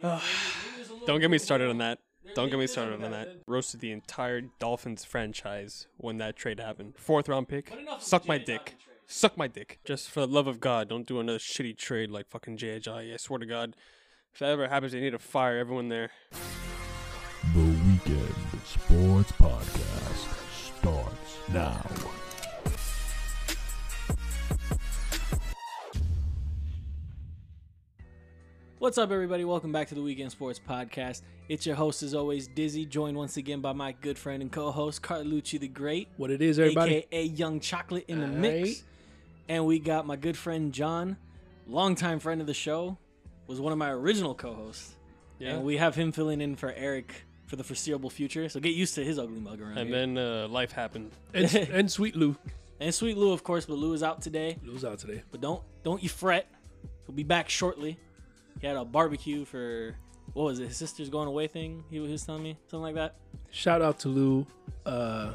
Don't get me started on that. Don't get me started on that. Roasted the entire Dolphins franchise when that trade happened. Fourth round pick. Suck my dick. Suck my dick. Just for the love of God, don't do another shitty trade like fucking Ajayi. I swear to God. If that ever happens, they need to fire everyone there. The Weekend Sports Podcast starts now. What's up, everybody? Welcome back to the Weekend Sports Podcast. It's your host, as always, Dizzy, joined once again by my good friend and co-host Carlucci the Great, What it is, everybody? aka Young Chocolate in the All mix. right. And we got my good friend John, longtime friend of the show, was one of my original co-hosts. Yeah. And we have him filling in for Eric for the foreseeable future. So get used to his ugly mug around And here. then uh, life happened. And, and Sweet Lou. and Sweet Lou, of course, but Lou is out today. Lou's out today. But don't don't you fret. He'll be back shortly. He had a barbecue for what was it? His sister's going away thing. He was telling me something like that. Shout out to Lou. Uh,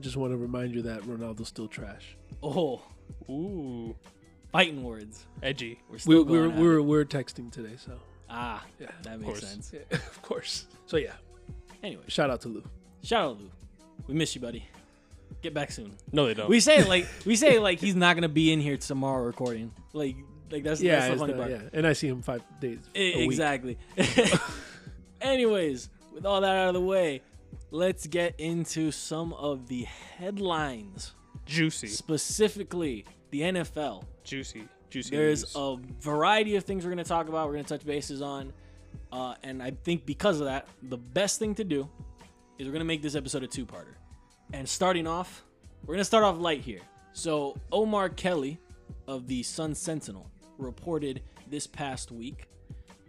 just want to remind you that Ronaldo's still trash. Oh, Ooh. fighting words. Edgy. We're We, still we, were, going we, at were, it. we were texting today, so ah, Yeah, that makes course. sense. yeah, of course. So yeah, Anyway, shout out to Lou. shout out to Lou. We miss you, buddy. Get back soon. No, they don't. We say like we say like he's not gonna be in here tomorrow recording. Like like that's Yeah, that's the it's funny the- part. yeah, and I see him five days. A week. exactly. Anyways, with all that out of the way, let's get into some of the headlines. Juicy. specifically the NFL. Juicy. Juicy. There's news. a variety of things we're going to talk about. We're going to touch bases on. Uh, and I think because of that, the best thing to do is we're going to make this episode a two parter. And starting off, we're going to start off light here. So, Omar Kelly of the Sun Sentinel reported this past week,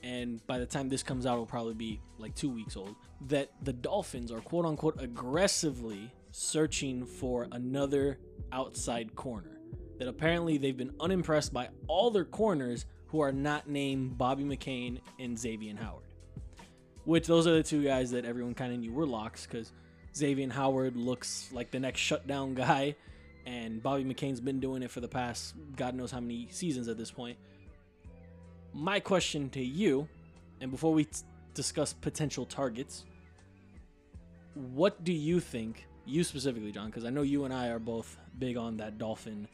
and by the time this comes out, it'll probably be like two weeks old, that the Dolphins are quote unquote aggressively searching for another outside corner. That apparently they've been unimpressed by all their corners who are not named Bobby McCain and Xavier Howard. Which those are the two guys that everyone kind of knew were locks because Xavier Howard looks like the next shutdown guy, and Bobby McCain's been doing it for the past God knows how many seasons at this point. My question to you, and before we t- discuss potential targets, what do you think, you specifically, John, because I know you and I are both big on that Dolphin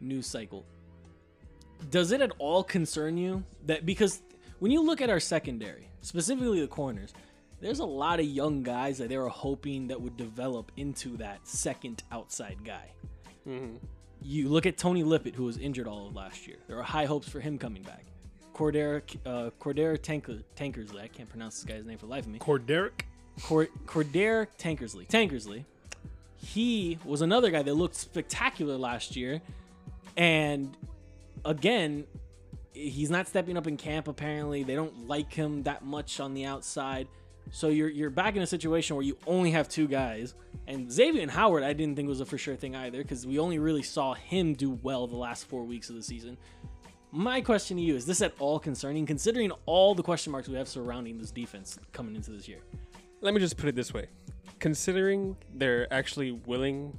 news cycle. Does it at all concern you that because when you look at our secondary, specifically the corners, there's a lot of young guys that they were hoping that would develop into that second outside guy. Mhm. You look at Tony Lippett, who was injured all of last year. There are high hopes for him coming back. Cordero, uh, Cordero Tanker, Tankersley, I can't pronounce this guy's name for the life of me. Corderic. Cord- Cordair Tankersley. Tankersley. He was another guy that looked spectacular last year. And again, he's not stepping up in camp apparently. They don't like him that much on the outside. So you're you're back in a situation where you only have two guys. And Xavier and Howard, I didn't think was a for sure thing either, because we only really saw him do well the last four weeks of the season. My question to you is this at all concerning, considering all the question marks we have surrounding this defense coming into this year? Let me just put it this way. Considering they're actually willing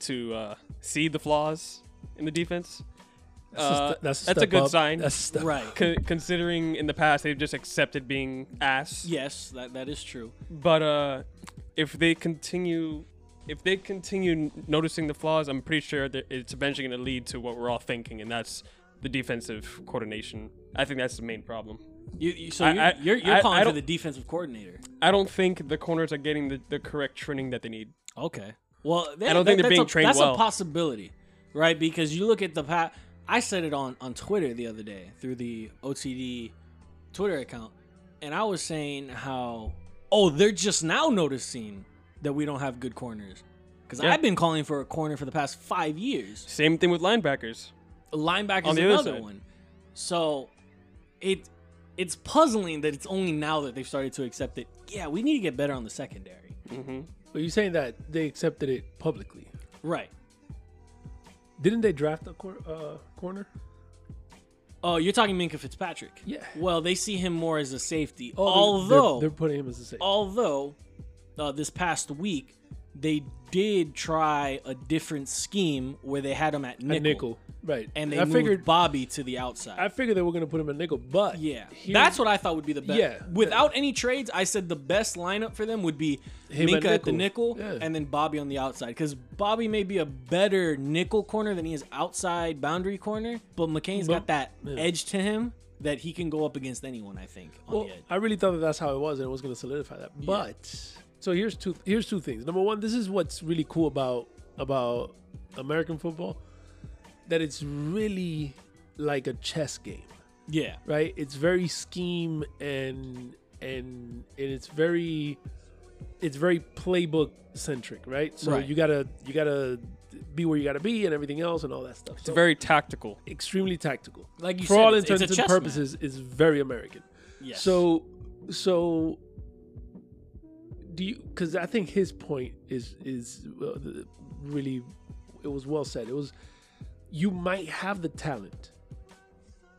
to uh, see the flaws in the defense, That's, a, uh, st- that's a, that's a good up. sign. That's a step Right. co- considering in the past they've just accepted being ass. Yes, that, that is true. But uh, if they continue, if they continue noticing the flaws, I'm pretty sure that it's eventually going to lead to what we're all thinking, and that's the defensive coordination. I think that's the main problem. You, you, so I- you're, I- you're, you're I- calling I for the defensive coordinator. I don't think the corners are getting the, the correct training that they need. Okay. Well, that, I don't think they're that's being a, trained That's well. a possibility, right? Because you look at the pat. I said it on on Twitter the other day through the OTD Twitter account, and I was saying how oh they're just now noticing that we don't have good corners. Because Yeah. I've been calling for a corner for the past five years. Same thing with linebackers. Linebacker On is the another side. one. So it it's puzzling that it's only now that they've started to accept it. Yeah, we need to get better on the secondary. hmm But you're saying that they accepted it publicly. Right. Didn't they draft a cor- uh, corner? Oh, you're talking Minkah Fitzpatrick. Yeah. Well, they see him more as a safety. Oh, although, they're, they're putting him as a safety. although, uh, this past week they did try a different scheme where they had him at nickel, nickel, right? and they I moved figured Bobby to the outside. I figured they were gonna put him at nickel, but yeah, here- that's what I thought would be the best. Yeah. Without any trades, I said the best lineup for them would be Him Minkah at at the nickel. Yeah. and then Bobby on the outside. Because Bobby may be a better nickel corner than he is outside boundary corner, but McCain's But- got that yeah. edge to him that he can go up against anyone. I think on Well, the edge. I really thought that that's how it was, and it was going to solidify that. But so here's two here's two things. Number one, this is what's really cool about about American football, that it's really like a chess game, Yeah, right? It's very scheme and and and it's very it's very playbook centric, right? So Right. you gotta you gotta be where you gotta be and everything else and all that stuff. It's So very tactical. extremely tactical. like you For said, all intents and purposes, is very American. Yes. So, so do you? Because I think his point is is uh, really it was well said. It was you might have the talent,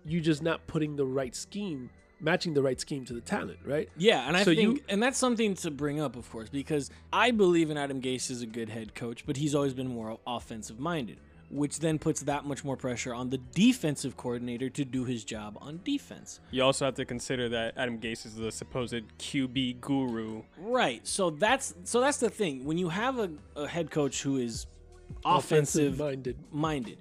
you're just not putting the right scheme, matching the right scheme to the talent, right? Yeah, and I So think, you- and that's something to bring up, of course, because I believe in Adam Gase is a good head coach, but he's always been more offensive minded, which then puts that much more pressure on the defensive coordinator to do his job on defense. You also have to consider that Adam Gase is the supposed QB guru. Right. So that's so that's the thing. When you have a, a head coach who is offensive minded. minded,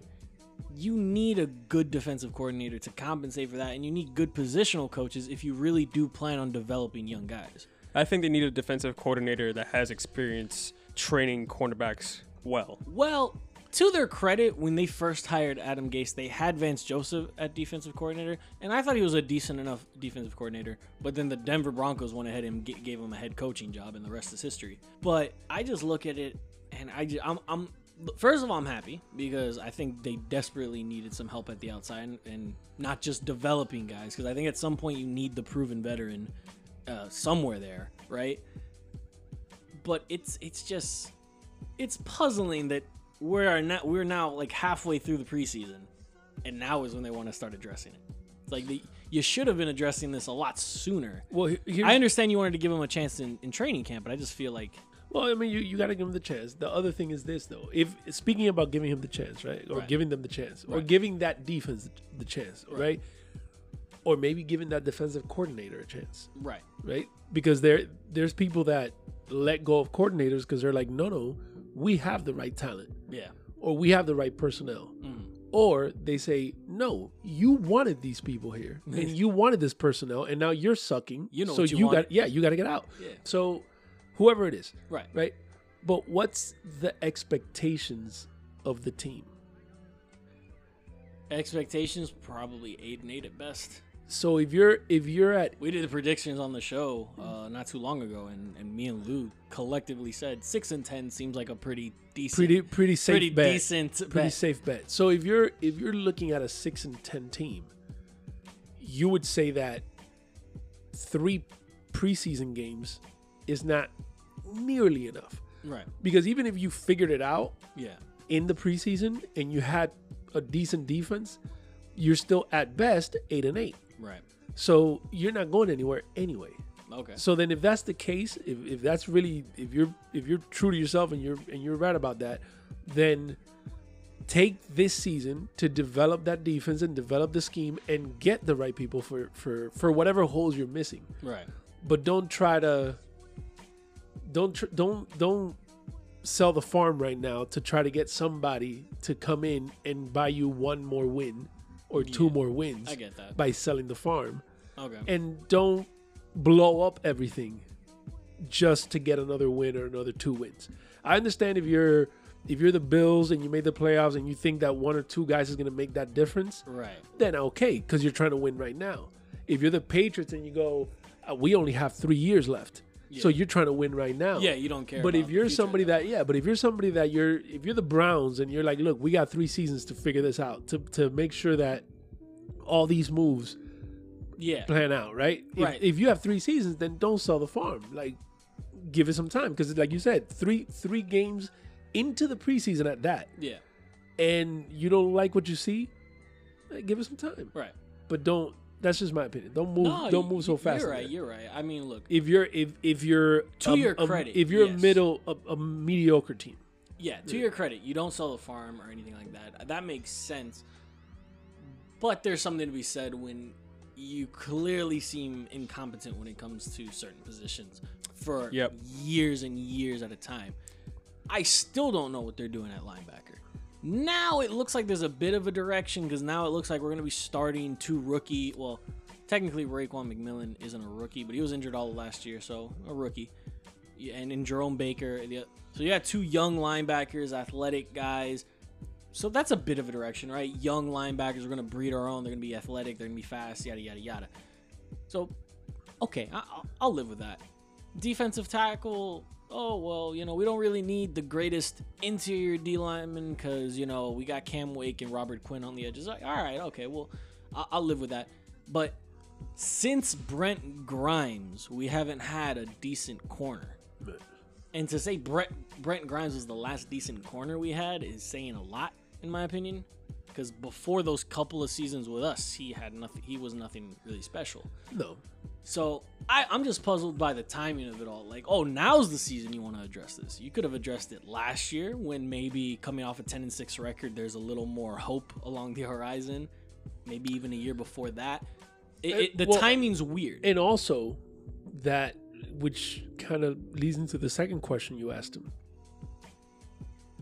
you need a good defensive coordinator to compensate for that, and you need good positional coaches if you really do plan on developing young guys. I think they need a defensive coordinator that has experience training cornerbacks well. Well, to their credit, when they first hired Adam Gase, they had Vance Joseph at defensive coordinator, and I thought he was a decent enough defensive coordinator. But then the Denver Broncos went ahead and gave him a head coaching job, and the rest is history. But I just look at it, and I just, I'm, I'm first of all, I'm happy because I think they desperately needed some help at the outside, and, and not just developing guys. Because I think at some point you need the proven veteran uh, somewhere there, right? But it's it's just it's puzzling that we are now we're now like halfway through the preseason, and now is when they want to start addressing it. It's like the, you should have been addressing this a lot sooner. Well, I understand you wanted to give him a chance in, in training camp, but I just feel like Well, I mean, you, you got to give him the chance. The other thing is this, though. If speaking about giving him the chance, right, or Right. giving them the chance, or Right. giving that defense the chance, right, or maybe giving that defensive coordinator a chance, right, right? Because there there's people that let go of coordinators because they're like, no, no, we have the right talent, yeah, or we have the right personnel. Mm. Or they say, no, you wanted these people here, and you wanted this personnel, and now you're sucking. You know so you you got, yeah, you got to get out. Yeah. So, whoever it is, right. right? But what's the expectations of the team? Expectations probably eight and eight at best. So if you're if you're at We did the predictions on the show uh, not too long ago, and, and me and Lou collectively said six and ten seems like a pretty decent, pretty pretty safe pretty bet, decent, pretty bet. safe bet. So if you're if you're looking at a six and ten team, you would say that three preseason games is not nearly enough right? because even if you figured it out Yeah, in the preseason and you had a decent defense, you're still at best eight and eight. Right. So you're not going anywhere anyway. Okay. So then if that's the case, if, if that's really if you're if you're true to yourself and you're and you're right about that, then take this season to develop that defense and develop the scheme and get the right people for for for whatever holes you're missing. Right. But don't try to don't tr- don't don't sell the farm right now to try to get somebody to come in and buy you one more win or two more wins I get that. by selling the farm Okay. and don't blow up everything just to get another win or another two wins. I understand if you're if you're the Bills and you made the playoffs and you think that one or two guys is going to make that difference, right. then okay, because you're trying to win right now. If you're the Patriots and you go, uh, we only have three years left, so you're trying to win right now. Yeah, you don't care. But if you're somebody that yeah, but if you're somebody that you're if you're the Browns and you're like, look, we got three seasons to figure this out to to make sure that all these moves yeah, plan out, right? If, Right. If you have three seasons, then don't sell the farm. Like, give it some time because, like you said, three three games into the preseason at that, yeah, and you don't like what you see, eh, give it some time. right. But don't. That's just my opinion. Don't move. No, don't move so fast. You're right. You're right. I mean, look. If you're if if you're To a- your a- credit, if you're yes. a middle a, a mediocre team, Yeah, to your credit, you don't sell the farm or anything like that. That makes sense. But there's something to be said when you clearly seem incompetent when it comes to certain positions for Yep. years and years at a time. I still don't know what they're doing at linebacker. Now it looks like there's a bit of a direction because now it looks like we're going to be starting two rookie. Well, technically Raekwon McMillan isn't a rookie, but he was injured all last year, so a rookie. And in Jerome Baker, so you got two young linebackers, athletic guys. So that's a bit of a direction, right? Young linebackers are going to breed our own. They're going to be athletic. They're going to be fast. Yada yada yada. So, okay, I, I'll, I'll live with that. Defensive tackle. Oh well, you know we don't really need the greatest interior D lineman because you know we got Cam Wake and Robert Quinn on the edges. Like, all right, okay, well, I'll, I'll live with that. But since Brent Grimes, we haven't had a decent corner. And to say Brent Brent Grimes was the last decent corner we had is saying a lot, in my opinion. Because before those couple of seasons with us, he had nothing. He was nothing really special. No. So I, I'm just puzzled by the timing of it all. Like, oh, now's the season you want to address this. You could have addressed it last year when maybe coming off a 10 and 6 record, there's a little more hope along the horizon. Maybe even a year before that. It, it, the well, timing's weird. And also, that which kind of leads into the second question you asked him,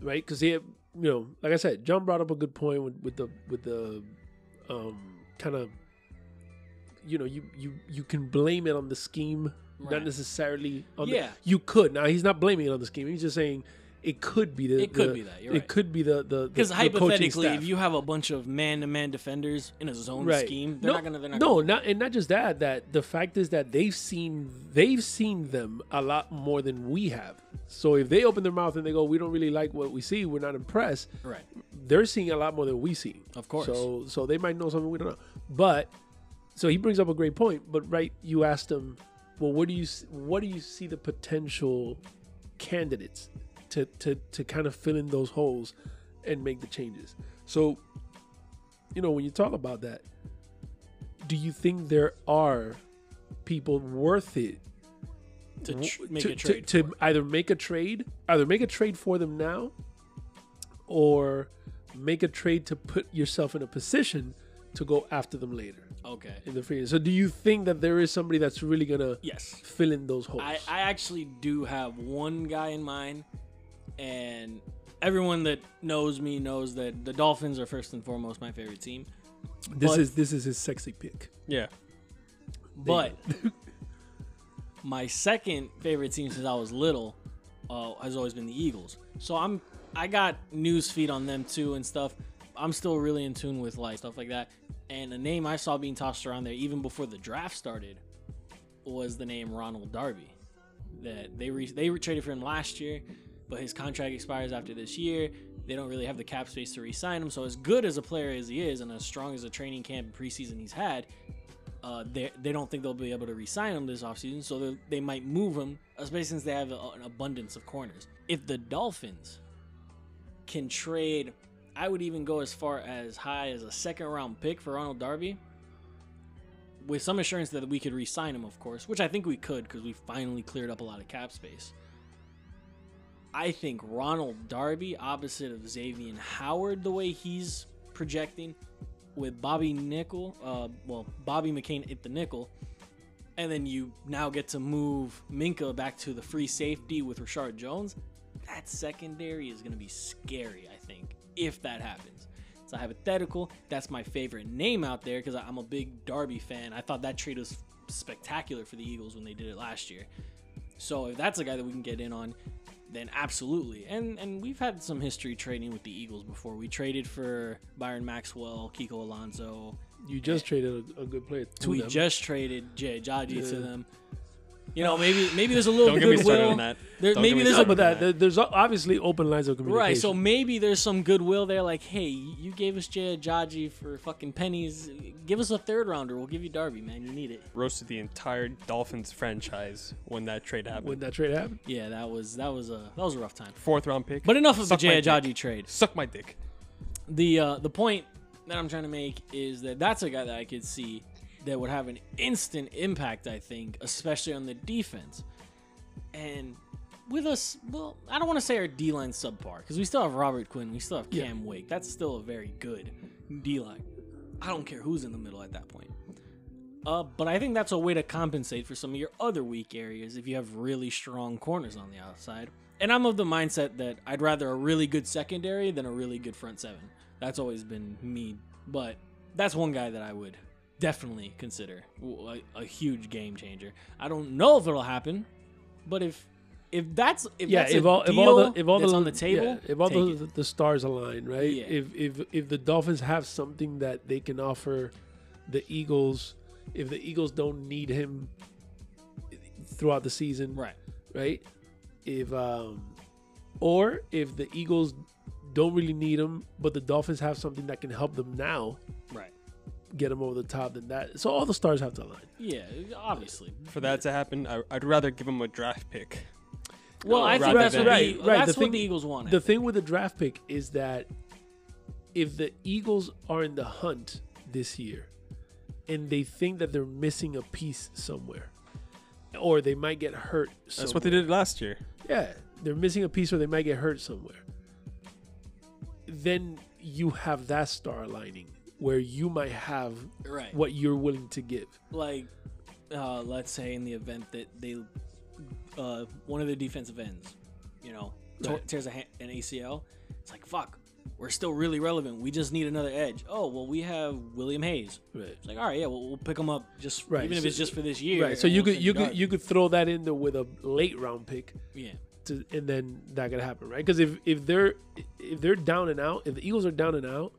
right? Because he, had, you know, like I said, John brought up a good point with, with the with the um, kind of, you know, you you you can blame it on the scheme, Right. not necessarily on Yeah. the. You could now. He's not blaming it on the scheme. He's just saying it could be the. It could the- be that, you're it could be the the Because the- the coaching hypothetically, if you have a bunch of man-to-man defenders in a zone right. scheme, they're no, not gonna. They're not no, gonna, not and not just that. That the fact is that they've seen they've seen them a lot more than we have. So if they open their mouth and they go, "We don't really like what we see. We're not impressed," right. they're seeing a lot more than we see. Of course. So so they might know something we don't know. But so he brings up a great point. But right, you asked him, well, what do you what do you see the potential candidates to to to kind of fill in those holes and make the changes? So you know when you talk about that, do you think there are people worth it To tr- make to, a trade. to, to either make a trade, either make a trade for them now, or make a trade to put yourself in a position to go after them later okay. in the free. So, do you think that there is somebody that's really gonna Yes. fill in those holes? I, I actually do have one guy in mind, and everyone that knows me knows that the Dolphins are first and foremost my favorite team. this but- is this is his sexy pick. Yeah. But my second favorite team since I was little uh, has always been the Eagles. So I'm I got news feed on them too and stuff. I'm still really in tune with like stuff like that. And a name I saw being tossed around there even before the draft started was the name Ronald Darby. That they re- they traded for him last year, but his contract expires after this year. They don't really have the cap space to re-sign him. So as good as a player as he is, and as strong as a training camp and preseason he's had, uh, they they don't think they'll be able to re-sign him this offseason, so they- might move him, especially since they have a, an abundance of corners. If the Dolphins can trade, I would even go as far as high as a second round pick for Ronald Darby, with some assurance that we could re-sign him, of course, which I think we could because we finally cleared up a lot of cap space. I think Ronald Darby, opposite of Xavier Howard, the way he's projecting, with Bobby Nickel, uh, well, Bobby McCain at the nickel, and then you now get to move Minkah back to the free safety with Reshad Jones. That secondary is going to be scary, I if that happens. It's a hypothetical. That's my favorite name out there because I'm a big Darby fan. I thought that trade was spectacular for the Eagles when they did it last year. So if that's a guy that we can get in on, then absolutely. And and we've had some history trading with the Eagles before. We traded for Byron Maxwell, Kiko Alonso. You just eh, traded a, a good player to we them. just traded Jay Ajayi to them. You know, maybe maybe there's a little Don't get me goodwill. started on that. There, Don't maybe get me there's a started but that, there- there's obviously open lines of communication. right. So maybe there's some goodwill there. Like, hey, you gave us Jay Ajayi for fucking pennies. Give us a third rounder. We'll give you Darby, man. You need it. roasted the entire Dolphins franchise when that trade happened. when that trade happened, Yeah, that was that was a that was a rough time. Fourth round pick. But enough of Suck the my Jay dick. Ajayi trade. Suck my dick. the uh, the point that I'm trying to make is that that's a guy that I could see that would have an instant impact. I think, especially on the defense. And with us, well, I don't want to say our D line subpar because we still have Robert Quinn, we still have Yeah. Cam Wake. That's still a very good D line. I don't care who's in the middle at that point. Uh, but I think that's a way to compensate for some of your other weak areas if you have really strong corners on the outside. And I'm of the mindset that I'd rather a really good secondary than a really good front seven. That's always been me. But that's one guy that I would definitely consider a, a huge game changer. I don't know if it'll happen, but if if that's if yeah, that's if all if all the if all the on the table, yeah, if all the, the stars align, right? Yeah. If if if the Dolphins have something that they can offer the Eagles, if the Eagles don't need him throughout the season, right, right? If um, or if the Eagles don't really need him, but the Dolphins have something that can help them now right, get them over the top, than that so all the stars have to align. yeah, obviously. For that to happen, I, I'd rather give him a draft pick. Well, I think rather that's what than- the, Right, right. that's The what thing- the Eagles wanted. The thing with the draft pick is that if the Eagles are in the hunt this year and they think that they're missing a piece somewhere, or they might get hurt. That's what they did last year. Yeah, they're missing a piece or they might get hurt somewhere. Then you have that star aligning where you might have right. what you're willing to give. like uh, let's say in the event that they uh, one of the defensive ends you know Right. tears a ha- an acl it's like fuck we're still really relevant we just need another edge oh well we have william hayes Right. it's like all right yeah well, we'll pick him up just Right, even if it's just for this year Right. So you we'll could you could you could throw that in there with a late round pick. yeah to, and then that could happen, right? Because if if they're if they're down and out, if the Eagles are down and out,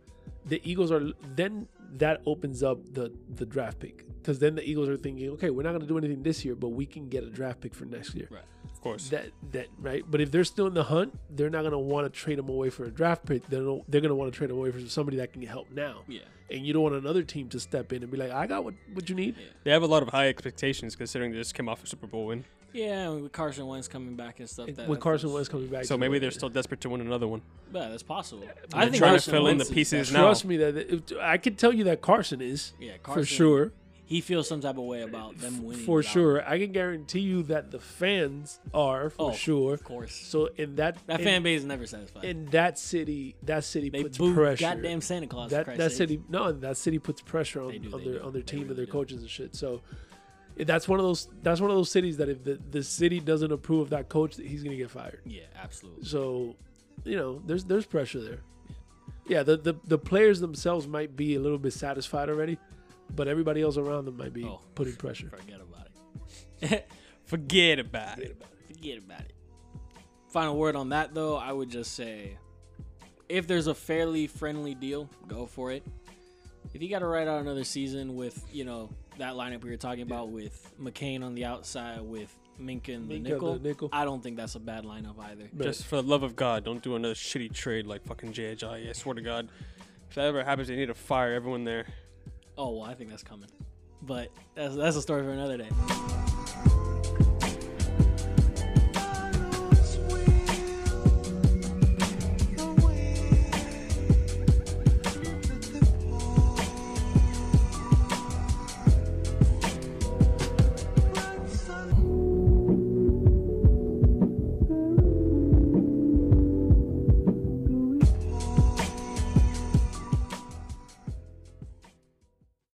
the Eagles are then that opens up the the draft pick because then the Eagles are thinking, okay, we're not going to do anything this year, but we can get a draft pick for next year. right Of course. That that right, but if they're still in the hunt, they're not going to want to trade them away for a draft pick. They're they're going to want to trade them away for somebody that can help now. yeah And you don't want another team to step in and be like, I got what what you need. They have a lot of high expectations considering they just came off a Super Bowl win. yeah with carson wentz coming back and stuff that With Carson that's- Wentz coming back, So maybe the- they're still desperate to win another one. yeah that's possible They're i think trying to Carson fill in Wentz the pieces now. Trust me that if, I can tell you that Carson is yeah Carson, for sure. He feels some type of way about them winning For sure, I can guarantee you that the fans are for Oh, sure. of course So in that that in, fan base is never satisfied in that city, that city They puts pressure. goddamn Santa Claus. that that city no, that city puts pressure on, do, on their do. on their team really and their do. coaches and shit. So that's one of those that's one of those cities that if the, the city doesn't approve of that coach, he's gonna get fired. Yeah, absolutely. So, you know, there's there's pressure there. Yeah, the, the the players themselves might be a little bit satisfied already, but everybody else around them might be Oh. putting pressure. Forget about it. Forget about it. Forget about it. Final word on that, though, I would just say if there's a fairly friendly deal, go for it. If you got to write out another season with, you know, that lineup we were talking about with McCain on the outside, with Minkah and the Minkah, nickel, the nickel. I don't think that's a bad lineup either. But- Just for the love of God, don't do another shitty trade like fucking Ajayi. I swear to God. If that ever happens, they need to fire everyone there. Oh, well, I think that's coming. But that's, that's a story for another day.